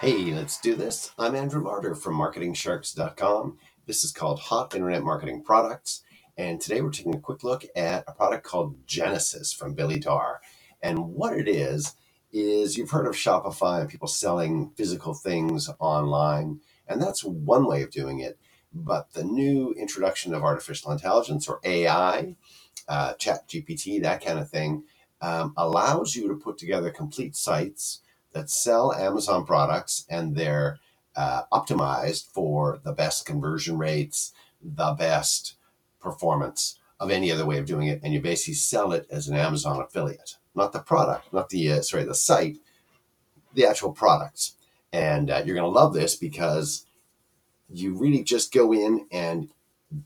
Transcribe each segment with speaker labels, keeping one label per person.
Speaker 1: Hey, let's do this. I'm Andrew Martyr from MarketingSharks.com. This is called Hot Internet Marketing Products. And today we're taking a quick look at a product called Genesis from Billy Darr. And what it is, is you've heard of Shopify and people selling physical things online. And that's one way of doing it. But the new introduction of artificial intelligence or AI, uh, Chat GPT, that kind of thing, um, allows you to put together complete sites that sell Amazon products and they're uh, optimized for the best conversion rates, the best performance of any other way of doing it. And you basically sell it as an Amazon affiliate, not the product, not the, uh, sorry, the site, the actual products. And uh, you're going to love this because you really just go in and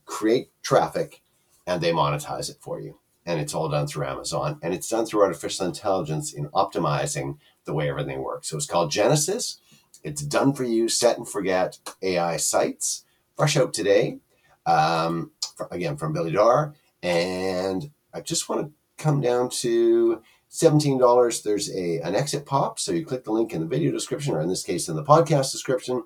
Speaker 1: create traffic and they monetize it for you. And it's all done through Amazon and it's done through artificial intelligence in optimizing the way everything works. So it's called Genesis. It's done for you, set and forget AI sites, fresh out today. Um, again, from Billy Darr. And I just want to come down to $17. There's a an exit pop. So you click the link in the video description, or in this case, in the podcast description.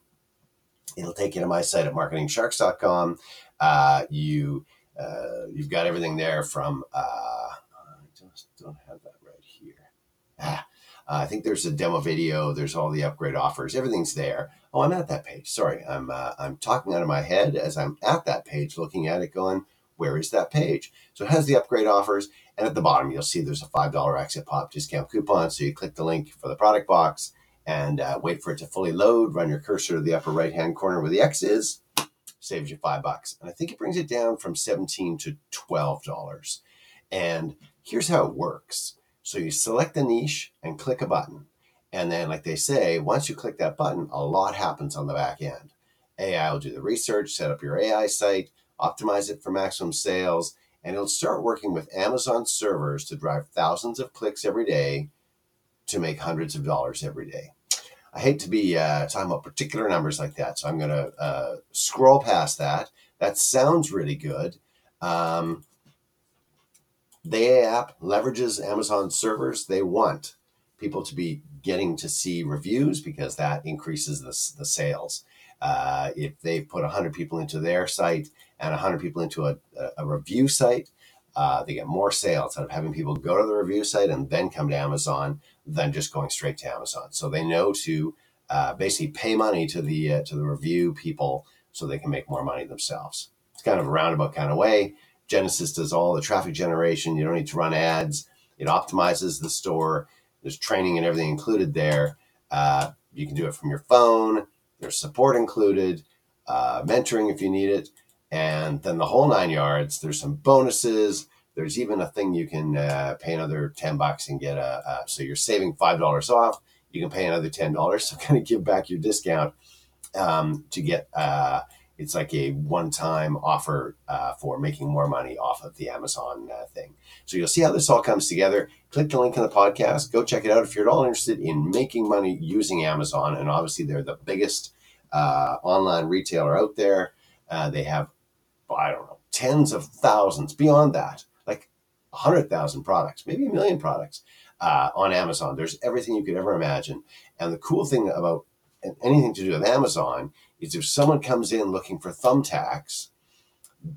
Speaker 1: It'll take you to my site at marketingsharks.com. Uh, you uh, you've got everything there from uh, I just don't have that right here. Ah, uh, I think there's a demo video. There's all the upgrade offers. Everything's there. Oh, I'm at that page. Sorry, I'm uh, I'm talking out of my head as I'm at that page, looking at it, going, "Where is that page?" So it has the upgrade offers, and at the bottom you'll see there's a five dollar exit pop discount coupon. So you click the link for the product box and uh, wait for it to fully load. Run your cursor to the upper right hand corner where the X is. Saves you five bucks, and I think it brings it down from seventeen to twelve dollars. And here's how it works so you select the niche and click a button. And then, like they say, once you click that button, a lot happens on the back end. AI will do the research, set up your AI site, optimize it for maximum sales, and it'll start working with Amazon servers to drive thousands of clicks every day to make hundreds of dollars every day. I hate to be uh, talking about particular numbers like that, so I'm going to uh, scroll past that. That sounds really good. Um, the app leverages Amazon servers. They want people to be getting to see reviews because that increases the, the sales. Uh, if they put 100 people into their site and 100 people into a, a review site, uh, they get more sales out of having people go to the review site and then come to Amazon than just going straight to Amazon. So they know to uh, basically pay money to the uh, to the review people so they can make more money themselves. It's kind of a roundabout kind of way. Genesis does all the traffic generation. You don't need to run ads. It optimizes the store. There's training and everything included there. Uh, you can do it from your phone. There's support included, uh, mentoring if you need it, and then the whole nine yards. There's some bonuses. There's even a thing you can uh, pay another ten bucks and get a. so you're saving five dollars off. You can pay another ten dollars. So kind of give back your discount um, to get uh, it's like a one-time offer uh, for making more money off of the Amazon uh, thing. So you'll see how this all comes together. Click the link in the podcast. Go check it out if you're at all interested in making money using Amazon. And obviously, they're the biggest uh, online retailer out there. Uh, they have, I don't know, tens of thousands, beyond that, like hundred thousand products, maybe a million products uh, on Amazon. There's everything you could ever imagine. And the cool thing about anything to do with Amazon is if someone comes in looking for thumbtacks,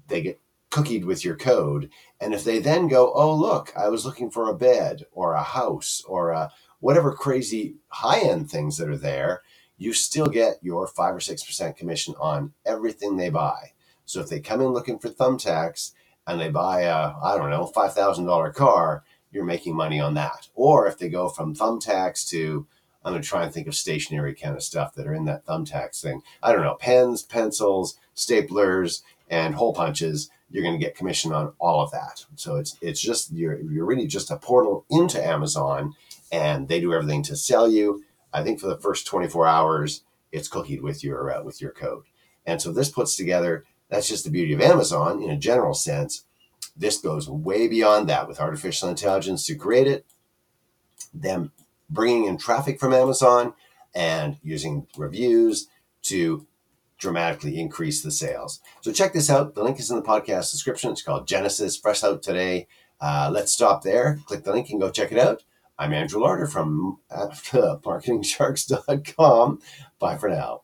Speaker 1: they get cookied with your code. And if they then go, oh, look, I was looking for a bed or a house or a, whatever crazy high end things that are there, you still get your five or 6% commission on everything they buy. So if they come in looking for thumbtacks and they buy a, I don't know, $5,000 car, you're making money on that. Or if they go from thumbtacks to, I'm going to try and think of stationary kind of stuff that are in that thumbtacks thing. I don't know, pens, pencils, staplers, and hole punches. You're going to get commission on all of that. So it's it's just you're you're really just a portal into Amazon, and they do everything to sell you. I think for the first 24 hours, it's cookied with your uh, with your code. And so this puts together. That's just the beauty of Amazon in a general sense. This goes way beyond that with artificial intelligence to create it. Them bringing in traffic from Amazon and using reviews to dramatically increase the sales. So check this out. The link is in the podcast description. It's called Genesis, fresh out today. Uh, let's stop there. Click the link and go check it out. I'm Andrew Larder from uh, MarketingSharks.com. Bye for now.